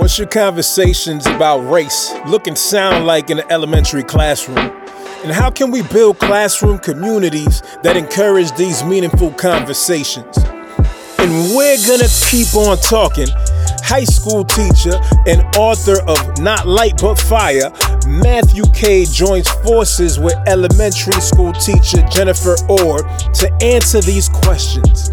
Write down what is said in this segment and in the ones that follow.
What's your conversations about race look and sound like in an elementary classroom? And how can we build classroom communities that encourage these meaningful conversations? And we're gonna keep on talking. High school teacher and author of Not Light But Fire, Matthew Kay joins forces with elementary school teacher Jennifer Orr to answer these questions.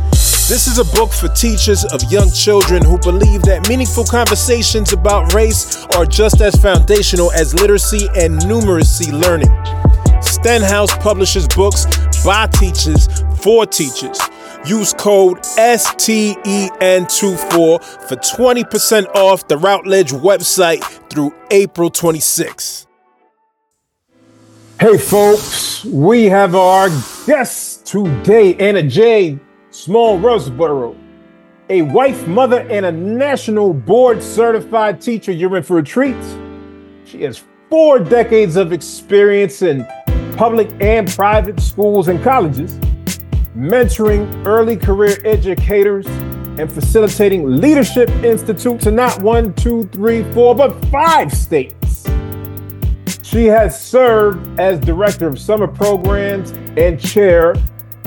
This is a book for teachers of young children who believe that meaningful conversations about race are just as foundational as literacy and numeracy learning. Stenhouse publishes books by teachers for teachers. Use code STEN24 for 20% off the Routledge website through April 26. Hey, folks, we have our guest today, Anna J. Small Roseboro, a wife, mother, and a national board certified teacher. You're in for a treat. She has four decades of experience in public and private schools and colleges, mentoring early career educators and facilitating leadership institutes in not one, two, three, four, but five states. She has served as director of summer programs and chair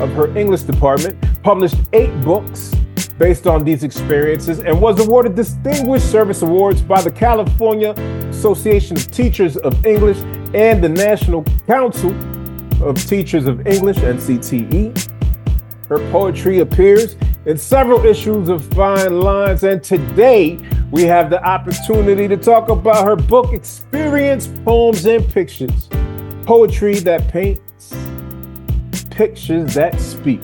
of her English department, published eight books based on these experiences, and was awarded Distinguished Service Awards by the California Association of Teachers of English and the National Council of Teachers of English, NCTE. Her poetry appears in several issues of Fine Lines, and today we have the opportunity to talk about her book, Experience Poems and Pictures Poetry That Paints pictures that speak.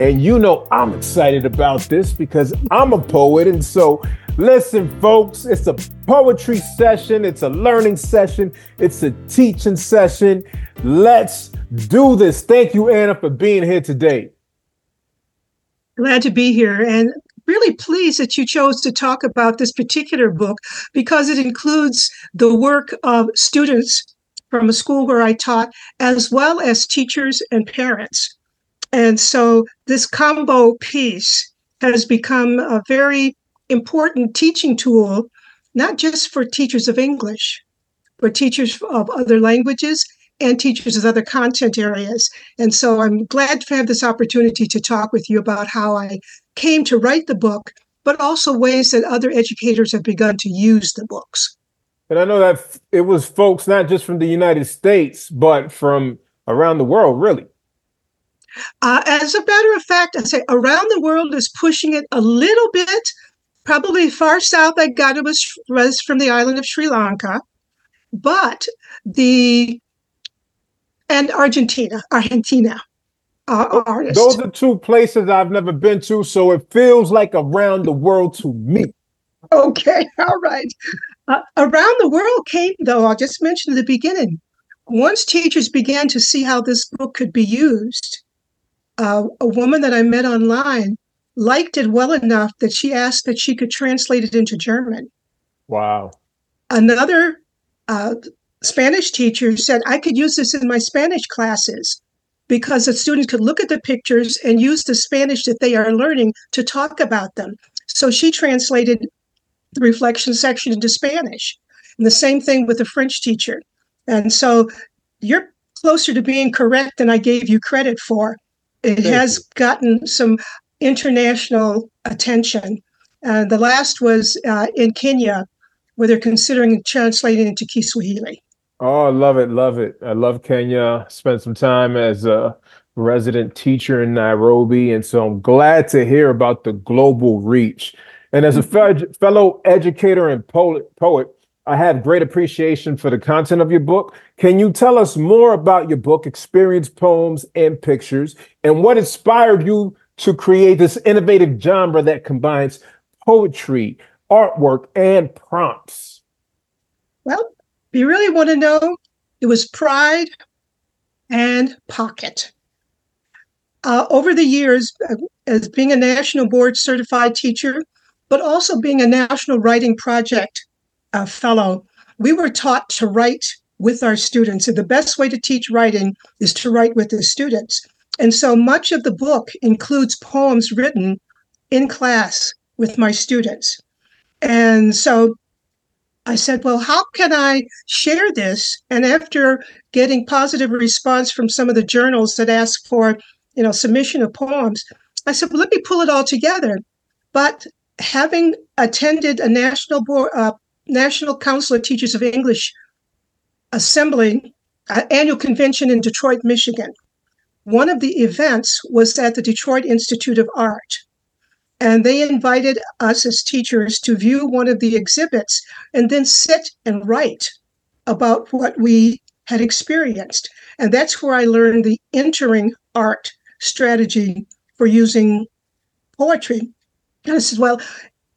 And you know, I'm excited about this because I'm a poet. And so, listen, folks, it's a poetry session, it's a learning session, it's a teaching session. Let's do this. Thank you, Anna, for being here today. Glad to be here and really pleased that you chose to talk about this particular book because it includes the work of students from a school where I taught, as well as teachers and parents. And so this combo piece has become a very important teaching tool, not just for teachers of English, but teachers of other languages and teachers of other content areas. And so I'm glad to have this opportunity to talk with you about how I came to write the book, but also ways that other educators have begun to use the books. And I know that it was folks not just from the United States, but from around the world, really. Uh, as a matter of fact, I say around the world is pushing it a little bit. Probably far south, I got it was, was from the island of Sri Lanka, but the and Argentina, Argentina. Uh, artists. Those are two places I've never been to, so it feels like around the world to me. Okay, all right. Uh, around the world came, though, I'll just mention at the beginning. Once teachers began to see how this book could be used, uh, a woman that I met online liked it well enough that she asked that she could translate it into German. Wow. Another uh, Spanish teacher said, I could use this in my Spanish classes because the students could look at the pictures and use the Spanish that they are learning to talk about them. So she translated the reflection section into Spanish. And the same thing with the French teacher. And so you're closer to being correct than I gave you credit for. It Thank has you. gotten some international attention. Uh, the last was uh, in Kenya, where they're considering translating into Kiswahili. Oh, I love it. Love it. I love Kenya. Spent some time as a resident teacher in Nairobi. And so I'm glad to hear about the global reach. And as a fellow educator and poet, I have great appreciation for the content of your book. Can you tell us more about your book, Experience Poems and Pictures, and what inspired you to create this innovative genre that combines poetry, artwork, and prompts? Well, you really want to know, it was pride and pocket. Uh, over the years, uh, as being a national board certified teacher, but also being a national writing project uh, fellow, we were taught to write with our students. And the best way to teach writing is to write with the students. And so much of the book includes poems written in class with my students. And so I said, well, how can I share this? And after getting positive response from some of the journals that asked for, you know, submission of poems, I said, well, let me pull it all together. But having attended a national board, uh, National Council of Teachers of English assembly, uh, annual convention in Detroit, Michigan, one of the events was at the Detroit Institute of Art. And they invited us as teachers to view one of the exhibits and then sit and write about what we had experienced. And that's where I learned the entering art strategy for using poetry. I said, well,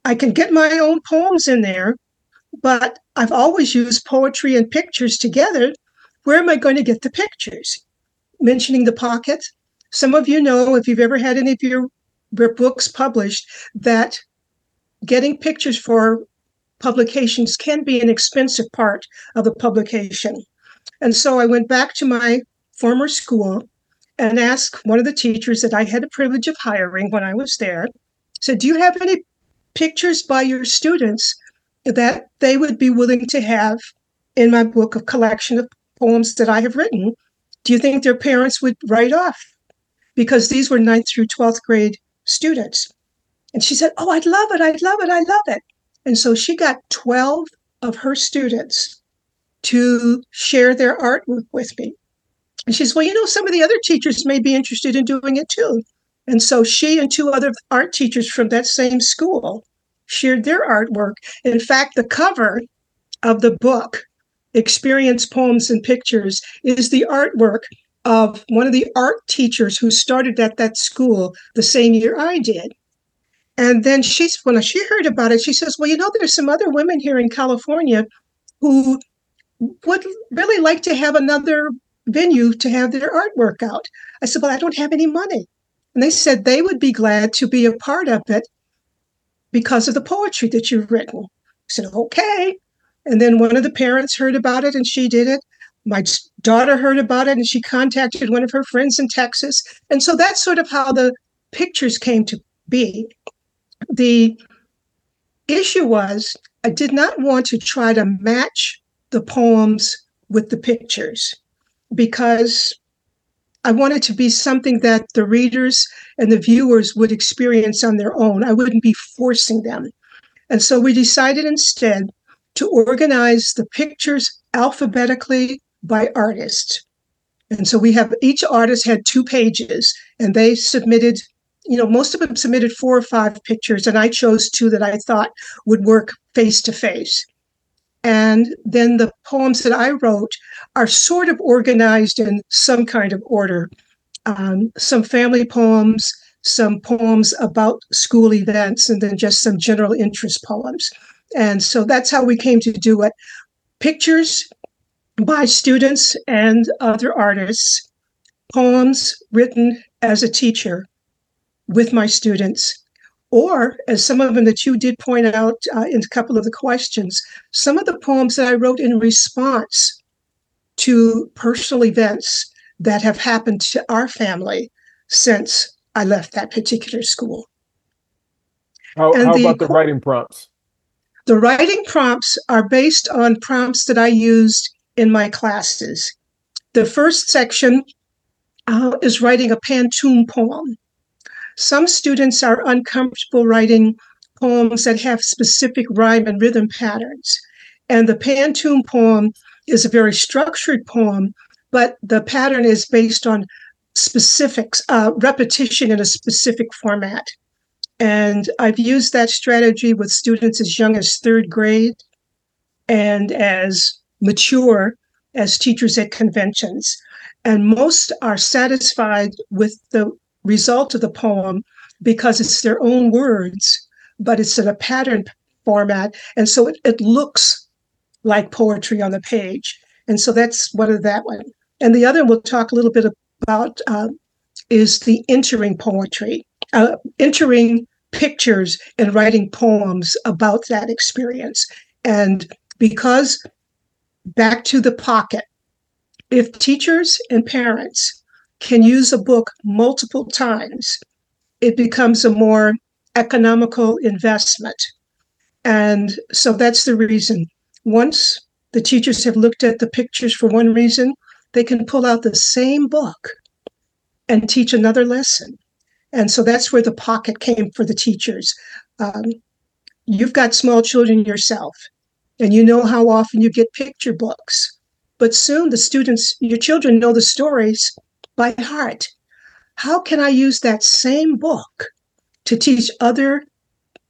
I can get my own poems in there, but I've always used poetry and pictures together. Where am I going to get the pictures? mentioning the pocket. Some of you know, if you've ever had any of your, your books published, that getting pictures for publications can be an expensive part of the publication. And so I went back to my former school and asked one of the teachers that I had the privilege of hiring when I was there, said, Do you have any pictures by your students that they would be willing to have in my book of collection of poems that I have written do you think their parents would write off? Because these were ninth through 12th grade students. And she said, Oh, I'd love it. I'd love it. I love it. And so she got 12 of her students to share their artwork with me. And she says, Well, you know, some of the other teachers may be interested in doing it too. And so she and two other art teachers from that same school shared their artwork. In fact, the cover of the book experience poems and pictures is the artwork of one of the art teachers who started at that school the same year I did. And then she's when she heard about it, she says, Well, you know, there's some other women here in California who would really like to have another venue to have their artwork out. I said, Well, I don't have any money. And they said they would be glad to be a part of it because of the poetry that you've written. I said, Okay. And then one of the parents heard about it and she did it. My daughter heard about it and she contacted one of her friends in Texas. And so that's sort of how the pictures came to be. The issue was I did not want to try to match the poems with the pictures because I wanted to be something that the readers and the viewers would experience on their own. I wouldn't be forcing them. And so we decided instead to organize the pictures alphabetically by artist. And so we have each artist had two pages and they submitted, you know, most of them submitted four or five pictures, and I chose two that I thought would work face to face. And then the poems that I wrote are sort of organized in some kind of order. Um, some family poems, some poems about school events, and then just some general interest poems. And so that's how we came to do it. Pictures by students and other artists, poems written as a teacher with my students, or as some of them that you did point out uh, in a couple of the questions, some of the poems that I wrote in response to personal events that have happened to our family since I left that particular school. How, how the, about the writing prompts? The writing prompts are based on prompts that I used in my classes. The first section uh, is writing a Pantoum poem. Some students are uncomfortable writing poems that have specific rhyme and rhythm patterns. And the Pantoum poem is a very structured poem, but the pattern is based on specifics, uh, repetition in a specific format. And I've used that strategy with students as young as third grade and as mature as teachers at conventions. And most are satisfied with the result of the poem because it's their own words, but it's in a pattern format. And so it, it looks like poetry on the page. And so that's one of that one. And the other we'll talk a little bit about uh, is the entering poetry, uh, entering pictures and writing poems about that experience. And because back to the pocket, if teachers and parents can use a book multiple times, it becomes a more economical investment. And so that's the reason. Once the teachers have looked at the pictures for one reason, they can pull out the same book and teach another lesson. And so that's where the pocket came for the teachers. Um, you've got small children yourself, and you know how often you get picture books. But soon the students, your children know the stories by heart. How can I use that same book to teach other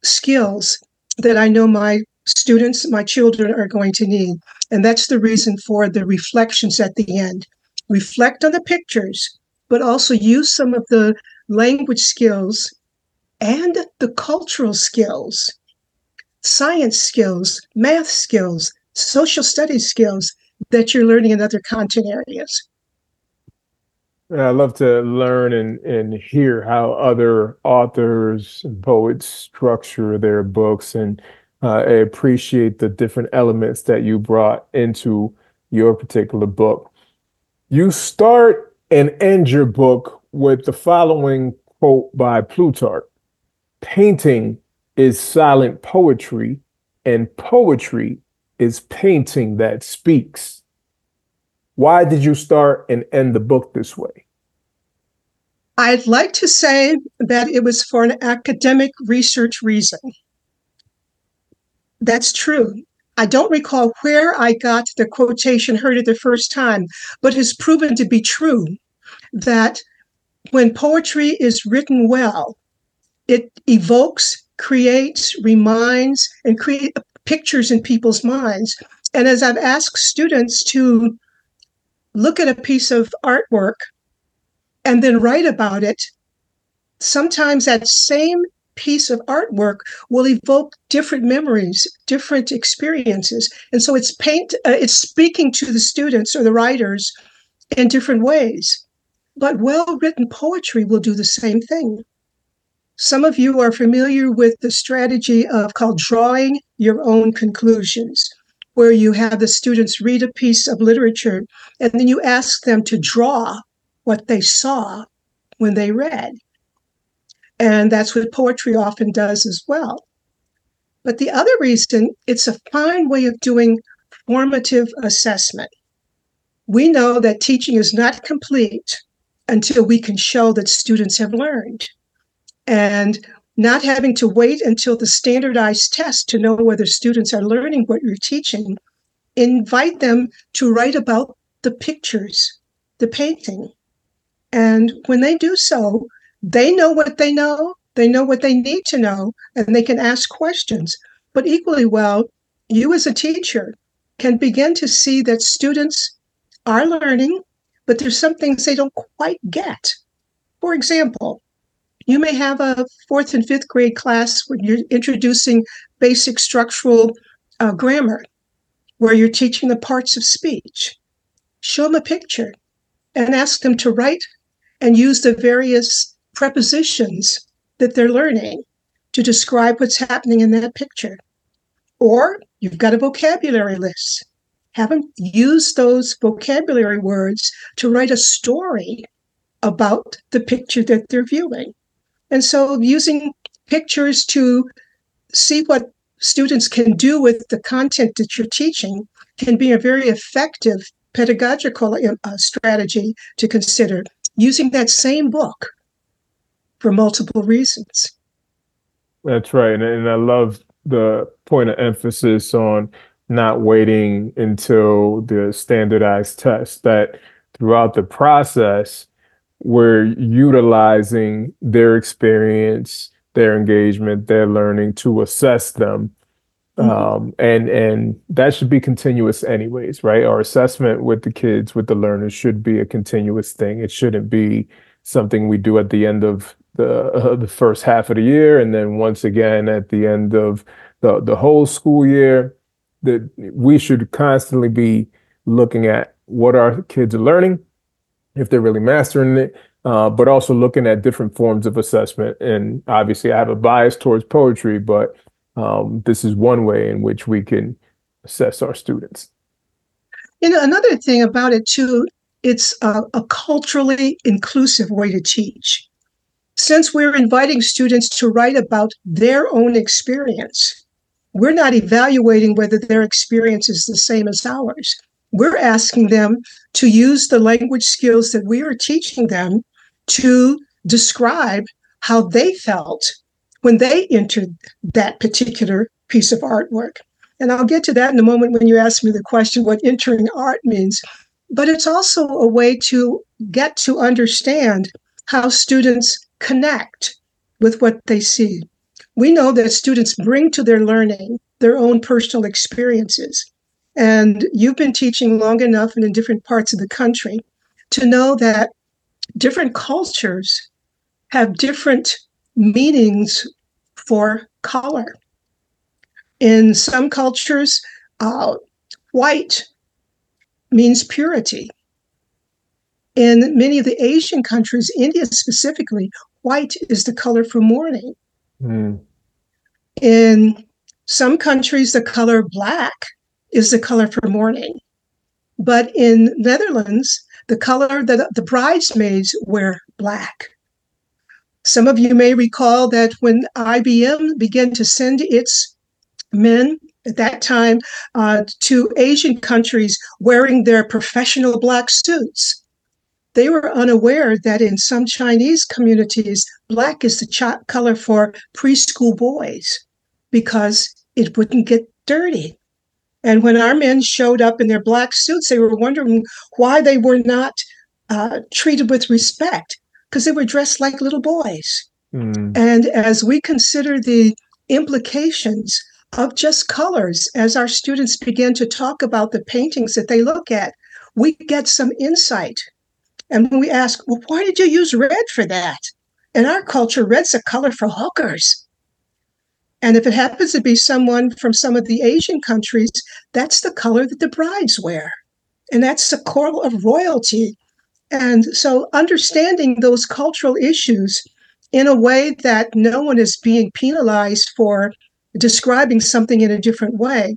skills that I know my students, my children are going to need? And that's the reason for the reflections at the end. Reflect on the pictures, but also use some of the language skills and the cultural skills, science skills, math skills, social studies skills that you're learning in other content areas. I love to learn and, and hear how other authors and poets structure their books. And uh, I appreciate the different elements that you brought into your particular book. You start and end your book with the following quote by Plutarch Painting is silent poetry, and poetry is painting that speaks. Why did you start and end the book this way? I'd like to say that it was for an academic research reason. That's true. I don't recall where I got the quotation heard it the first time, but has proven to be true that when poetry is written well, it evokes, creates, reminds, and create pictures in people's minds. And as I've asked students to look at a piece of artwork and then write about it, sometimes that same piece of artwork will evoke different memories, different experiences. And so it's paint uh, it's speaking to the students or the writers in different ways. But well-written poetry will do the same thing. Some of you are familiar with the strategy of called drawing your own conclusions, where you have the students read a piece of literature and then you ask them to draw what they saw when they read. And that's what poetry often does as well. But the other reason, it's a fine way of doing formative assessment. We know that teaching is not complete until we can show that students have learned. And not having to wait until the standardized test to know whether students are learning what you're teaching, invite them to write about the pictures, the painting. And when they do so, they know what they know, they know what they need to know, and they can ask questions. But equally well, you as a teacher can begin to see that students are learning, but there's some things they don't quite get. For example, you may have a fourth and fifth grade class where you're introducing basic structural uh, grammar, where you're teaching the parts of speech. Show them a picture and ask them to write and use the various prepositions that they're learning to describe what's happening in that picture. Or you've got a vocabulary list. Have them use those vocabulary words to write a story about the picture that they're viewing. And so using pictures to see what students can do with the content that you're teaching can be a very effective pedagogical uh, strategy to consider using that same book for multiple reasons. That's right. And, and I love the point of emphasis on not waiting until the standardized test, that throughout the process, we're utilizing their experience, their engagement, their learning to assess them. Mm-hmm. Um, and and that should be continuous anyways, right? Our assessment with the kids, with the learners should be a continuous thing. It shouldn't be something we do at the end of the uh, the first half of the year and then once again at the end of the the whole school year that we should constantly be looking at what our kids are learning, if they're really mastering it, uh, but also looking at different forms of assessment. And obviously, I have a bias towards poetry, but um, this is one way in which we can assess our students. You know, another thing about it too, it's a, a culturally inclusive way to teach. Since we're inviting students to write about their own experience, we're not evaluating whether their experience is the same as ours. We're asking them to use the language skills that we are teaching them to describe how they felt when they entered that particular piece of artwork. And I'll get to that in a moment when you ask me the question what entering art means. But it's also a way to get to understand how students connect with what they see. We know that students bring to their learning their own personal experiences. And you've been teaching long enough and in different parts of the country to know that different cultures have different meanings for color. In some cultures, uh, white means purity. In many of the Asian countries, India specifically, white is the color for mourning. Mm. In some countries, the color black is the color for mourning. But in Netherlands, the color that the bridesmaids wear black. Some of you may recall that when IBM began to send its men at that time uh, to Asian countries wearing their professional black suits, they were unaware that in some Chinese communities, black is the ch- color for preschool boys because it wouldn't get dirty. And when our men showed up in their black suits, they were wondering why they were not uh, treated with respect because they were dressed like little boys. Mm. And as we consider the implications of just colors, as our students begin to talk about the paintings that they look at, we get some insight. And when we ask, well, why did you use red for that? In our culture, red's a color for hookers. And if it happens to be someone from some of the Asian countries, that's the color that the brides wear. And that's the core of royalty. And so understanding those cultural issues in a way that no one is being penalized for describing something in a different way,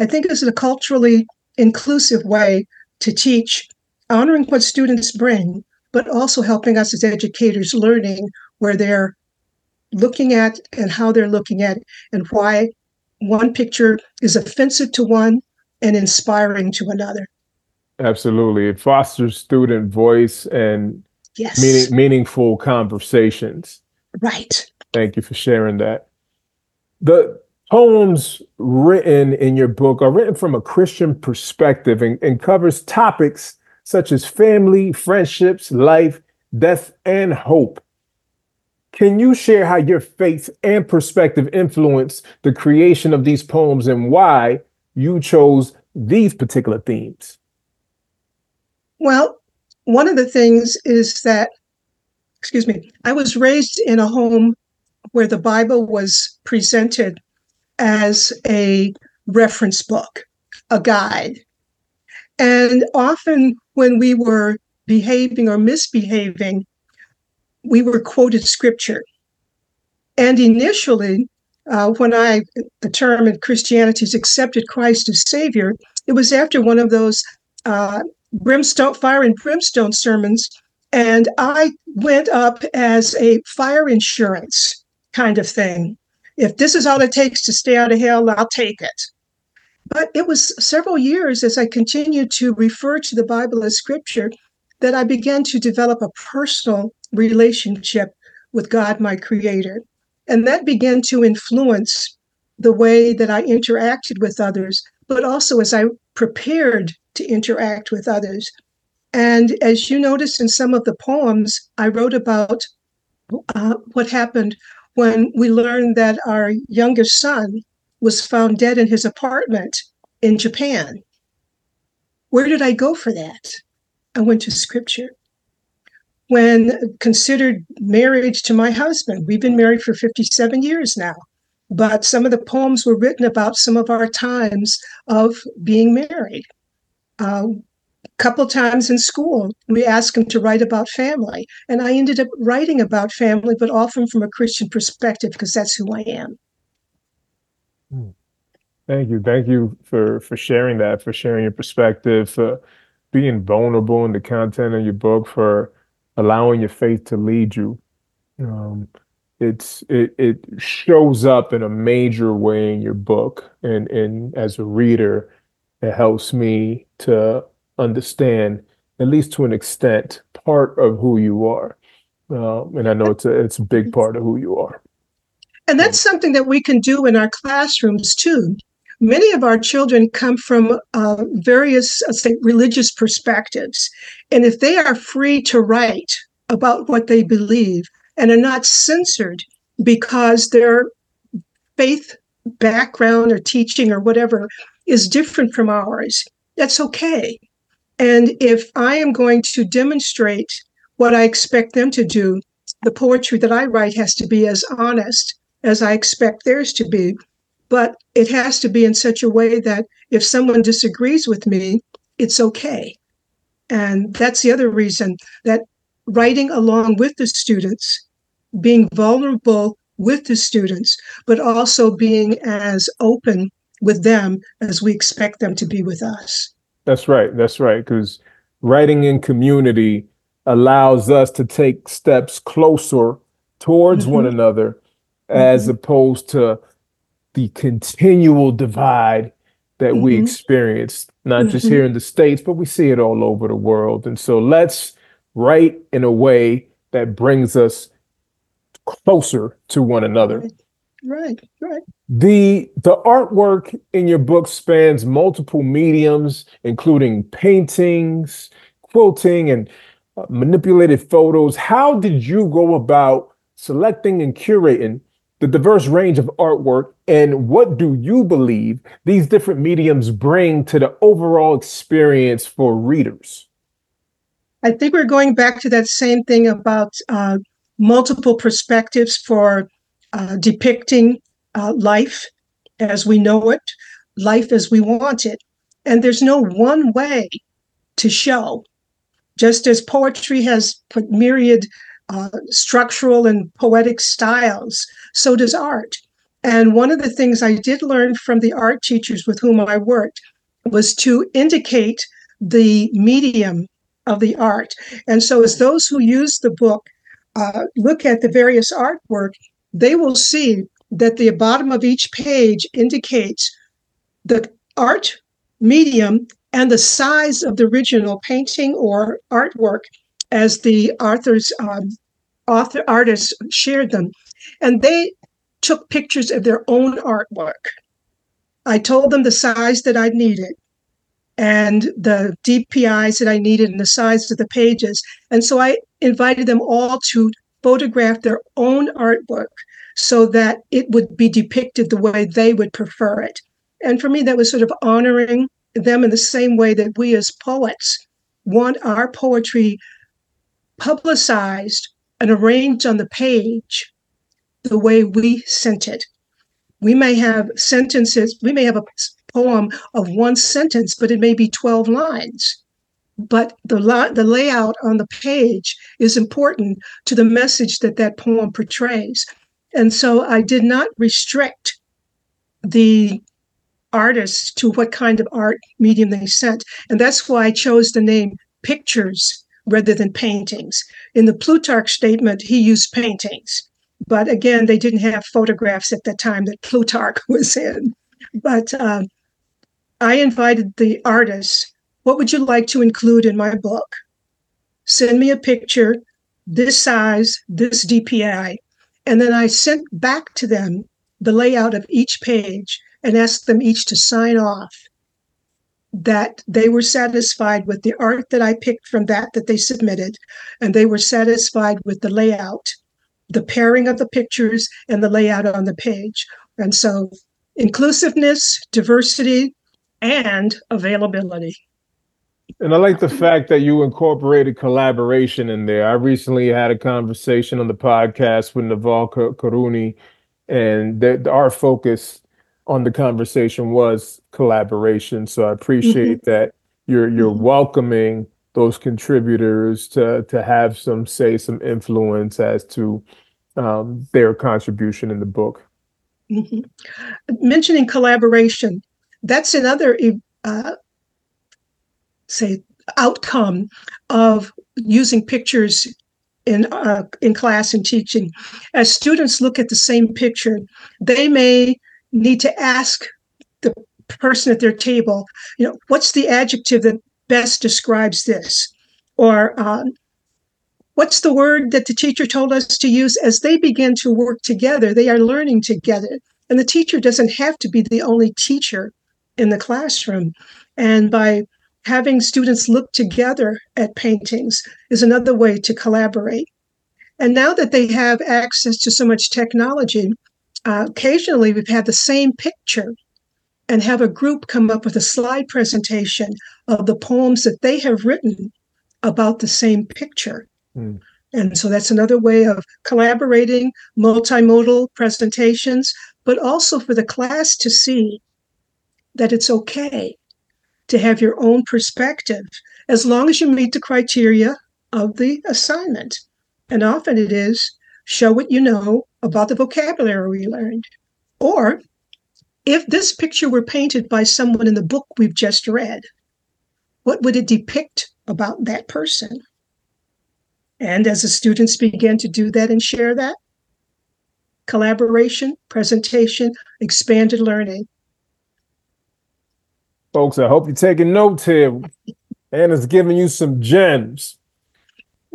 I think is a culturally inclusive way to teach, honoring what students bring, but also helping us as educators learning where they're looking at and how they're looking at it and why one picture is offensive to one and inspiring to another. Absolutely. It fosters student voice and yes. meaning, meaningful conversations. Right. Thank you for sharing that. The poems written in your book are written from a Christian perspective and, and covers topics such as family, friendships, life, death, and hope. Can you share how your faith and perspective influenced the creation of these poems and why you chose these particular themes? Well, one of the things is that, excuse me, I was raised in a home where the Bible was presented as a reference book, a guide. And often when we were behaving or misbehaving, we were quoted scripture. And initially, uh, when I, the term in Christianity is accepted Christ as Savior, it was after one of those uh, brimstone, fire and brimstone sermons. And I went up as a fire insurance kind of thing. If this is all it takes to stay out of hell, I'll take it. But it was several years as I continued to refer to the Bible as scripture that I began to develop a personal relationship with God, my creator. And that began to influence the way that I interacted with others, but also as I prepared to interact with others. And as you notice in some of the poems, I wrote about uh, what happened when we learned that our youngest son was found dead in his apartment in Japan. Where did I go for that? I went to scripture when considered marriage to my husband. We've been married for 57 years now. but some of the poems were written about some of our times of being married. Uh, a couple times in school, we asked them to write about family, and I ended up writing about family, but often from a Christian perspective because that's who I am. Hmm. Thank you, thank you for for sharing that, for sharing your perspective, for being vulnerable in the content of your book, for allowing your faith to lead you. Um, it's it it shows up in a major way in your book. And and as a reader it helps me to understand at least to an extent part of who you are. Um, and i know it's a it's a big part of who you are. And that's something that we can do in our classrooms too many of our children come from uh, various say, religious perspectives and if they are free to write about what they believe and are not censored because their faith background or teaching or whatever is different from ours. That's okay. And if I am going to demonstrate what I expect them to do, the poetry that I write has to be as honest as I expect theirs to be. But it has to be in such a way that if someone disagrees with me, it's okay. And that's the other reason that writing along with the students, being vulnerable with the students, but also being as open with them as we expect them to be with us. That's right. That's right. Because writing in community allows us to take steps closer towards mm-hmm. one another mm-hmm. as opposed to the continual divide that mm-hmm. we experience, not just mm-hmm. here in the States, but we see it all over the world. And so let's write in a way that brings us closer to one another. Right, right. The the artwork in your book spans multiple mediums, including paintings, quilting, and uh, manipulated photos. How did you go about selecting and curating the diverse range of artwork, and what do you believe these different mediums bring to the overall experience for readers? I think we're going back to that same thing about uh, multiple perspectives for uh, depicting uh, life as we know it, life as we want it. And there's no one way to show. Just as poetry has put myriad uh, structural and poetic styles, so does art. And one of the things I did learn from the art teachers with whom I worked was to indicate the medium of the art. And so, as those who use the book uh, look at the various artwork, they will see that the bottom of each page indicates the art medium and the size of the original painting or artwork as the authors um, author artists shared them and they took pictures of their own artwork i told them the size that i needed and the DPIs that I needed and the size of the pages. And so I invited them all to photograph their own artwork so that it would be depicted the way they would prefer it. And for me, that was sort of honoring them in the same way that we as poets want our poetry publicized and arranged on the page the way we sent it. We may have sentences, we may have a poem of one sentence, but it may be 12 lines. But the, la- the layout on the page is important to the message that that poem portrays. And so I did not restrict the artists to what kind of art medium they sent. And that's why I chose the name pictures rather than paintings. In the Plutarch statement, he used paintings. But again, they didn't have photographs at the time that Plutarch was in. But uh, I invited the artists, what would you like to include in my book? Send me a picture, this size, this DPI. And then I sent back to them the layout of each page and asked them each to sign off that they were satisfied with the art that I picked from that that they submitted, and they were satisfied with the layout, the pairing of the pictures, and the layout on the page. And so, inclusiveness, diversity, and availability. And I like the fact that you incorporated collaboration in there. I recently had a conversation on the podcast with Naval Karuni, and that our focus on the conversation was collaboration. So I appreciate mm-hmm. that you're you're mm-hmm. welcoming those contributors to to have some say, some influence as to um, their contribution in the book. Mm-hmm. Mentioning collaboration, that's another uh, say outcome of using pictures in uh, in class and teaching. As students look at the same picture, they may need to ask the person at their table, you know, what's the adjective that best describes this, or um, what's the word that the teacher told us to use? As they begin to work together, they are learning together, and the teacher doesn't have to be the only teacher in the classroom. And by having students look together at paintings is another way to collaborate. And now that they have access to so much technology, uh, occasionally we've had the same picture and have a group come up with a slide presentation of the poems that they have written about the same picture. Mm. And so that's another way of collaborating, multimodal presentations, but also for the class to see that it's okay to have your own perspective as long as you meet the criteria of the assignment. And often it is show what you know about the vocabulary we learned. Or if this picture were painted by someone in the book we've just read, what would it depict about that person? And as the students begin to do that and share that, collaboration, presentation, expanded learning Folks, I hope you're taking notes here. Anna's giving you some gems.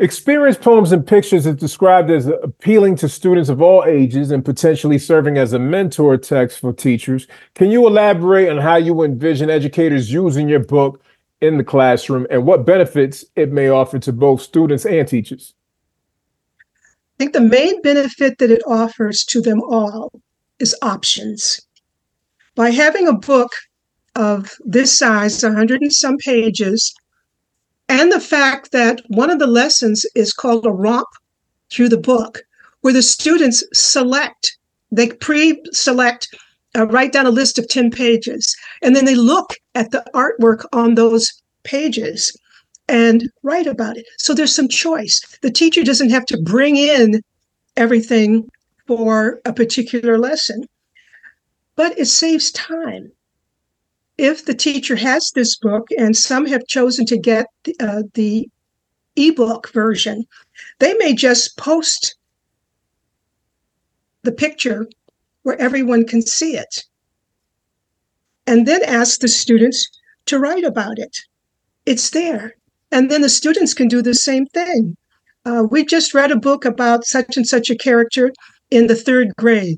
Experience poems and pictures is described as appealing to students of all ages and potentially serving as a mentor text for teachers. Can you elaborate on how you envision educators using your book in the classroom and what benefits it may offer to both students and teachers? I think the main benefit that it offers to them all is options. By having a book of this size, 100 and some pages, and the fact that one of the lessons is called a romp through the book, where the students select, they pre select, uh, write down a list of 10 pages, and then they look at the artwork on those pages and write about it. So there's some choice. The teacher doesn't have to bring in everything for a particular lesson, but it saves time if the teacher has this book, and some have chosen to get uh, the ebook version, they may just post the picture where everyone can see it. And then ask the students to write about it. It's there. And then the students can do the same thing. Uh, we just read a book about such and such a character in the third grade.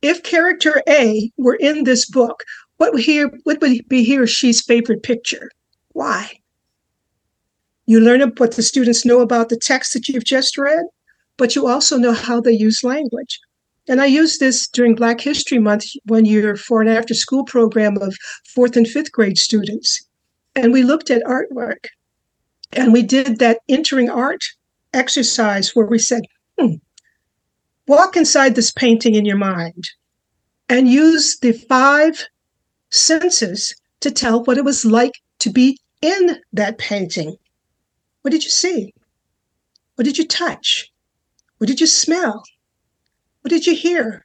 If character A were in this book, what would, what would be he or she's favorite picture? Why? You learn what the students know about the text that you've just read, but you also know how they use language. And I used this during Black History Month one year for an after school program of fourth and fifth grade students. And we looked at artwork and we did that entering art exercise where we said, hmm, walk inside this painting in your mind and use the five senses to tell what it was like to be in that painting. What did you see? What did you touch? What did you smell? What did you hear?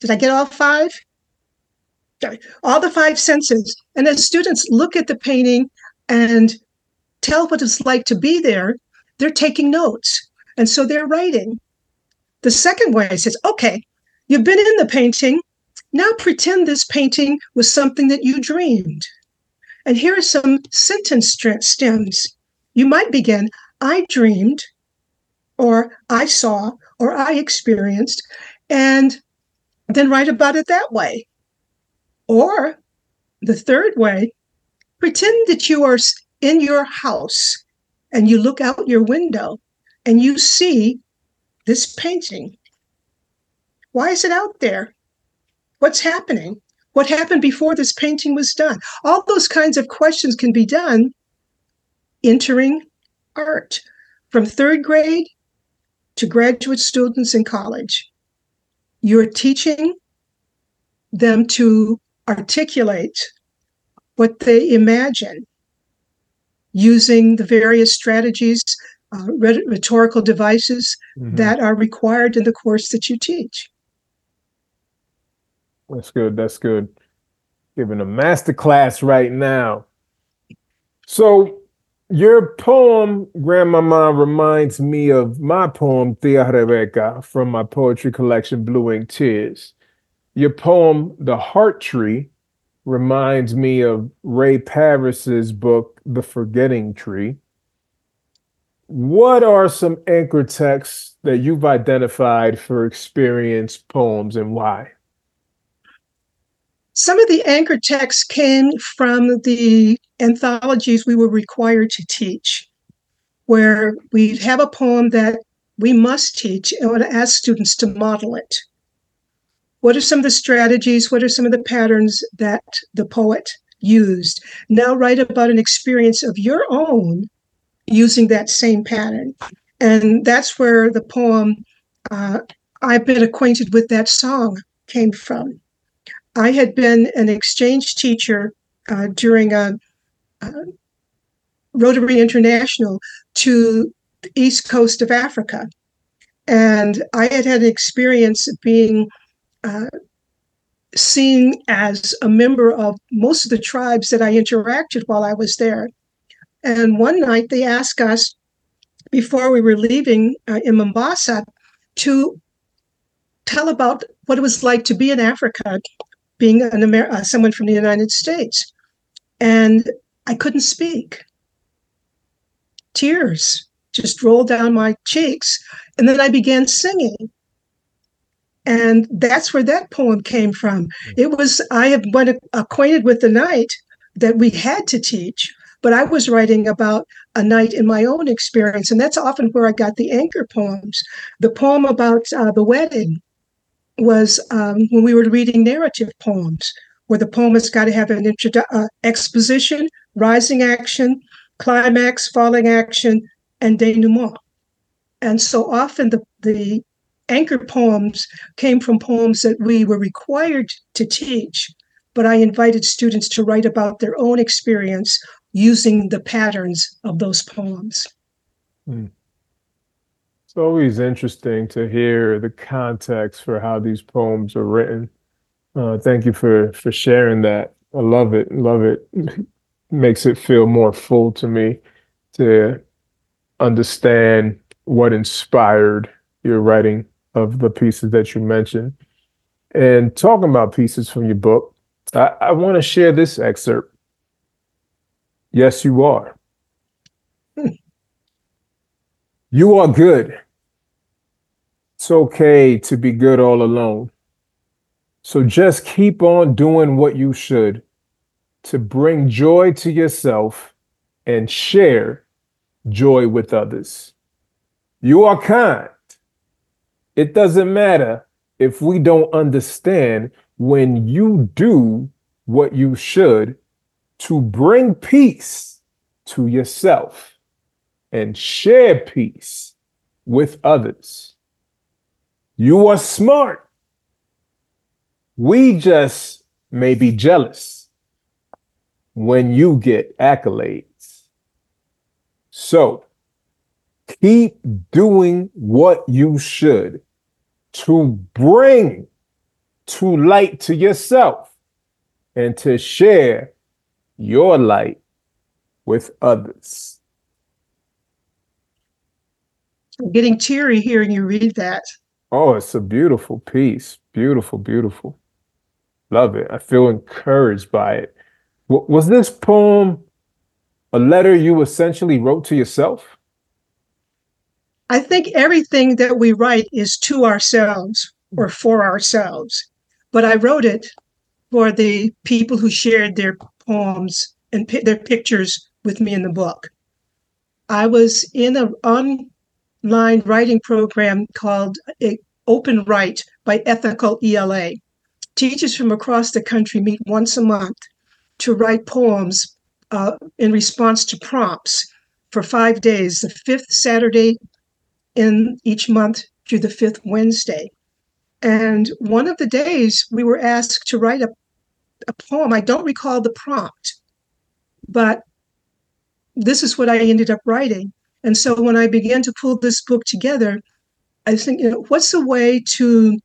Did I get all five? All the five senses. And as students look at the painting and tell what it's like to be there, they're taking notes. And so they're writing. The second way says, okay, you've been in the painting. Now pretend this painting was something that you dreamed. And here are some sentence stems. You might begin, I dreamed, or I saw, or I experienced, and then write about it that way. Or the third way, pretend that you are in your house and you look out your window and you see this painting. Why is it out there? What's happening? What happened before this painting was done? All those kinds of questions can be done entering art from third grade to graduate students in college. You're teaching them to articulate what they imagine using the various strategies, uh, rhetorical devices mm-hmm. that are required in the course that you teach. That's good. That's good. Giving a master class right now. So your poem, Grandmama, reminds me of my poem, Tia Rebecca, from my poetry collection, Blue Ink Tears. Your poem, The Heart Tree, reminds me of Ray Paris's book, The Forgetting Tree. What are some anchor texts that you've identified for experience poems and why? Some of the anchor texts came from the anthologies we were required to teach, where we'd have a poem that we must teach and to ask students to model it. What are some of the strategies? What are some of the patterns that the poet used? Now write about an experience of your own using that same pattern. And that's where the poem, uh, I've been acquainted with that song, came from. I had been an exchange teacher uh, during a, a, Rotary International to the east coast of Africa. And I had had an experience being uh, seen as a member of most of the tribes that I interacted while I was there. And one night they asked us, before we were leaving uh, in Mombasa, to tell about what it was like to be in Africa being an Amer- uh, someone from the United States. And I couldn't speak. Tears just rolled down my cheeks. And then I began singing. And that's where that poem came from. Hmm. It was, I have been acquainted with the night that we had to teach, but I was writing about a night in my own experience. And that's often where I got the anchor poems. The poem about uh, the wedding was um, when we were reading narrative poems, where the poem has got to have an introdu- uh, exposition, rising action, climax, falling action, and denouement. And so often the, the anchor poems came from poems that we were required to teach, but I invited students to write about their own experience using the patterns of those poems. Mm. It's always interesting to hear the context for how these poems are written. Uh, thank you for for sharing that. I love it. Love it. Makes it feel more full to me to understand what inspired your writing of the pieces that you mentioned. And talking about pieces from your book, I, I want to share this excerpt. Yes, you are. you are good. It's okay to be good all alone. So just keep on doing what you should to bring joy to yourself and share joy with others. You are kind. It doesn't matter if we don't understand when you do what you should to bring peace to yourself and share peace with others. You are smart. We just may be jealous when you get accolades. So keep doing what you should to bring to light to yourself and to share your light with others. I'm getting teary hearing you read that. Oh, it's a beautiful piece. Beautiful, beautiful. Love it. I feel encouraged by it. W- was this poem a letter you essentially wrote to yourself? I think everything that we write is to ourselves hmm. or for ourselves. But I wrote it for the people who shared their poems and p- their pictures with me in the book. I was in an online writing program called Open Write by Ethical ELA. Teachers from across the country meet once a month to write poems uh, in response to prompts for five days, the fifth Saturday in each month through the fifth Wednesday. And one of the days we were asked to write a, a poem. I don't recall the prompt, but this is what I ended up writing. And so when I began to pull this book together, I think, you know, what's a way to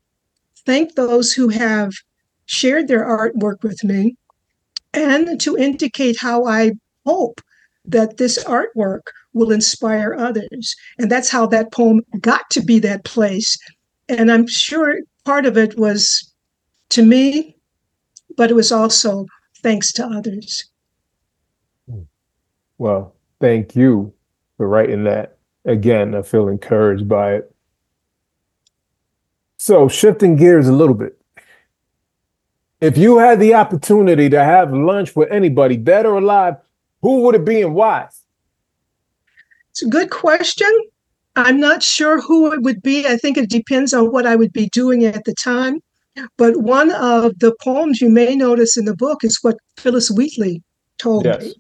thank those who have shared their artwork with me and to indicate how I hope that this artwork will inspire others. And that's how that poem got to be that place. And I'm sure part of it was to me, but it was also thanks to others. Hmm. Well, thank you for writing that. Again, I feel encouraged by it. So, shifting gears a little bit. If you had the opportunity to have lunch with anybody, dead or alive, who would it be and why? It's a good question. I'm not sure who it would be. I think it depends on what I would be doing at the time. But one of the poems you may notice in the book is what Phillis Wheatley told yes. me.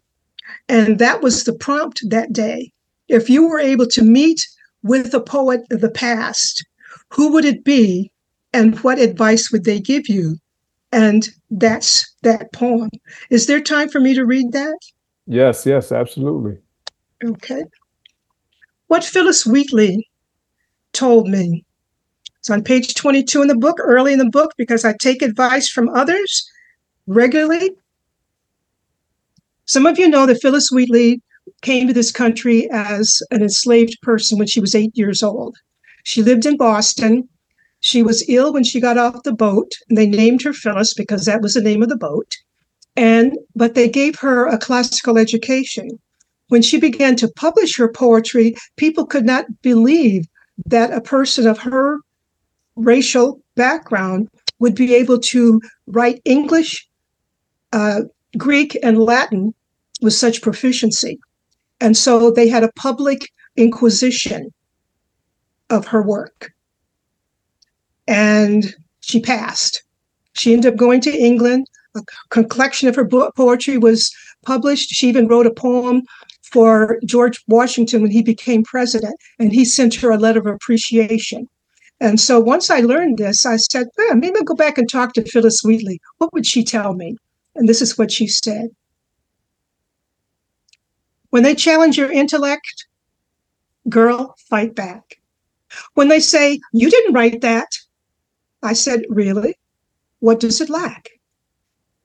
And that was the prompt that day. If you were able to meet with a poet of the past, who would it be and what advice would they give you? And that's that poem. Is there time for me to read that? Yes, yes, absolutely. Okay. What Phillis Wheatley told me. It's on page 22 in the book, early in the book, because I take advice from others regularly. Some of you know that Phillis Wheatley came to this country as an enslaved person when she was eight years old. She lived in Boston. She was ill when she got off the boat, and they named her Phillis because that was the name of the boat. And but they gave her a classical education. When she began to publish her poetry, people could not believe that a person of her racial background would be able to write English, uh, Greek, and Latin with such proficiency. And so they had a public inquisition of her work. And she passed. She ended up going to England. A collection of her poetry was published. She even wrote a poem for George Washington when he became president, and he sent her a letter of appreciation. And so once I learned this, I said, well, maybe I'll go back and talk to Phillis Wheatley. What would she tell me? And this is what she said. When they challenge your intellect, girl, fight back. When they say, You didn't write that, I said, Really? What does it lack?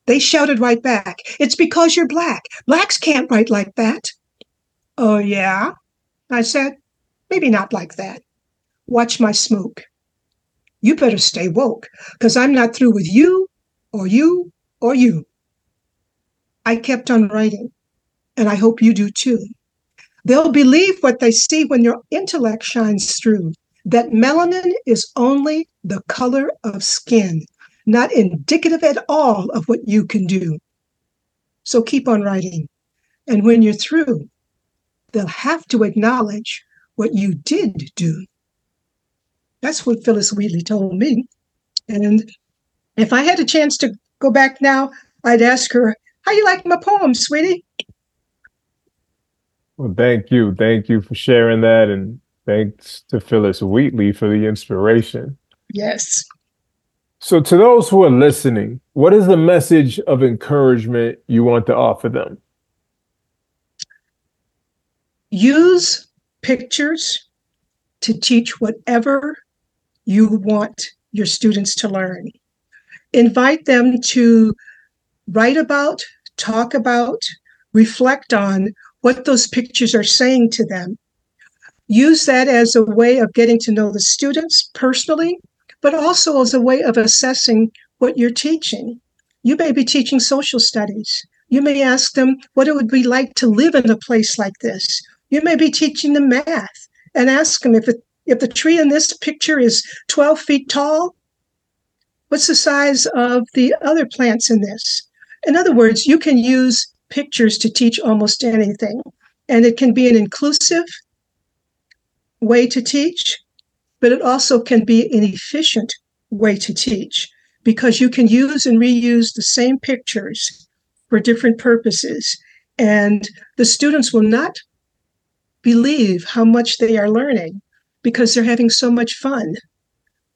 They shouted right back, It's because you're black. Blacks can't write like that. Oh, yeah? I said, Maybe not like that. Watch my smoke. You better stay woke, because I'm not through with you, or you, or you. I kept on writing, and I hope you do too. They'll believe what they see when your intellect shines through. That melanin is only the color of skin, not indicative at all of what you can do. So keep on writing. And when you're through, they'll have to acknowledge what you did do. That's what Phillis Wheatley told me. And if I had a chance to go back now, I'd ask her, How you like my poem, sweetie? Well, thank you. Thank you for sharing that. And thanks to Phillis Wheatley for the inspiration. Yes. So, to those who are listening, what is the message of encouragement you want to offer them? Use pictures to teach whatever you want your students to learn. Invite them to write about, talk about, reflect on what those pictures are saying to them. Use that as a way of getting to know the students personally, but also as a way of assessing what you're teaching. You may be teaching social studies. You may ask them what it would be like to live in a place like this. You may be teaching them math and ask them if it, if the tree in this picture is 12 feet tall, what's the size of the other plants in this? In other words, you can use pictures to teach almost anything. And it can be an inclusive way to teach, but it also can be an efficient way to teach because you can use and reuse the same pictures for different purposes. And the students will not believe how much they are learning because they're having so much fun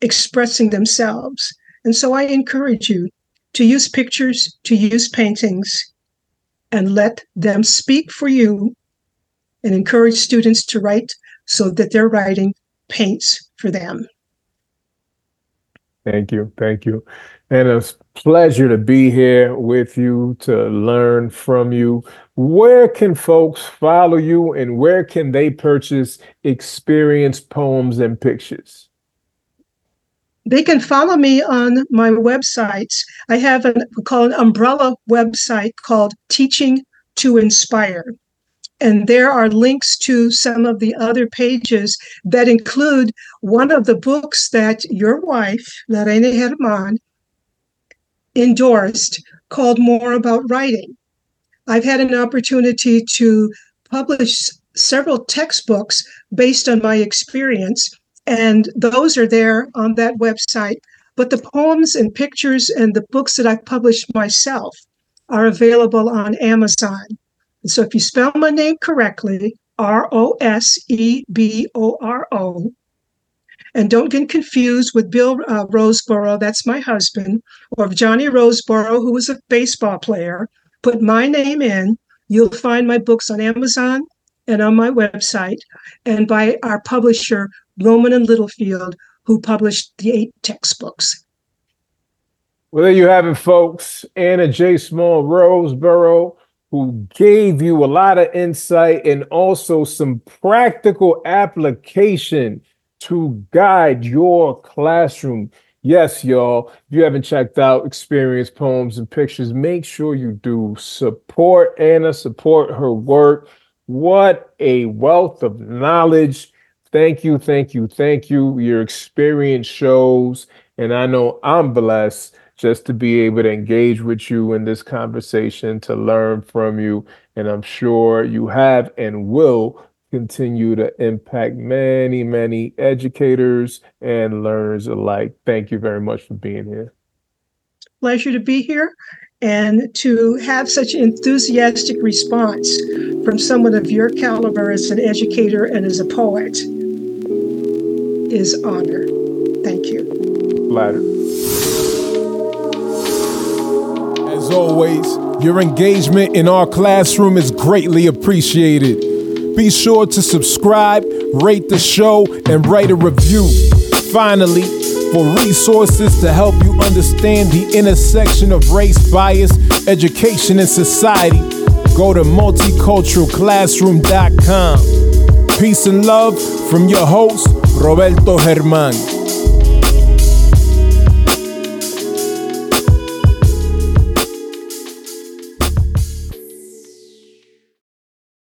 expressing themselves. And so I encourage you to use pictures, to use paintings, and let them speak for you and encourage students to write so that their writing paints for them. Thank you. Thank you. And it's a pleasure to be here with you to learn from you. Where can folks follow you and where can they purchase experience poems and pictures? They can follow me on my websites. I have an call an umbrella website called Teaching to Inspire. And there are links to some of the other pages that include one of the books that your wife, Lorena Germán, endorsed called More About Writing. I've had an opportunity to publish several textbooks based on my experience, and those are there on that website. But the poems and pictures and the books that I've published myself are available on Amazon. So if you spell my name correctly, R O S E B O R O, and don't get confused with Bill uh, Roseboro, that's my husband, or Johnny Roseboro, who was a baseball player. Put my name in. You'll find my books on Amazon and on my website, and by our publisher, Rowman and Littlefield, who published the eight textbooks. Well, there you have it, folks. Anna J. Small Roseboro, who gave you a lot of insight and also some practical application to guide your classroom. Yes, y'all, if you haven't checked out Experience Poems and Pictures, make sure you do support Anna, support her work. What a wealth of knowledge. Thank you, thank you, thank you. Your experience shows, and I know I'm blessed just to be able to engage with you in this conversation, to learn from you. And I'm sure you have and will continue to impact many, many educators and learners alike. Thank you very much for being here. Pleasure to be here and to have such enthusiastic response from someone of your caliber as an educator and as a poet is honor. Thank you. Flattered. As always, your engagement in our classroom is greatly appreciated. Be sure to subscribe, rate the show, and write a review. Finally, for resources to help you understand the intersection of race, bias, education, and society, go to multiculturalclassroom.com. Peace and love from your host, Roberto Germán.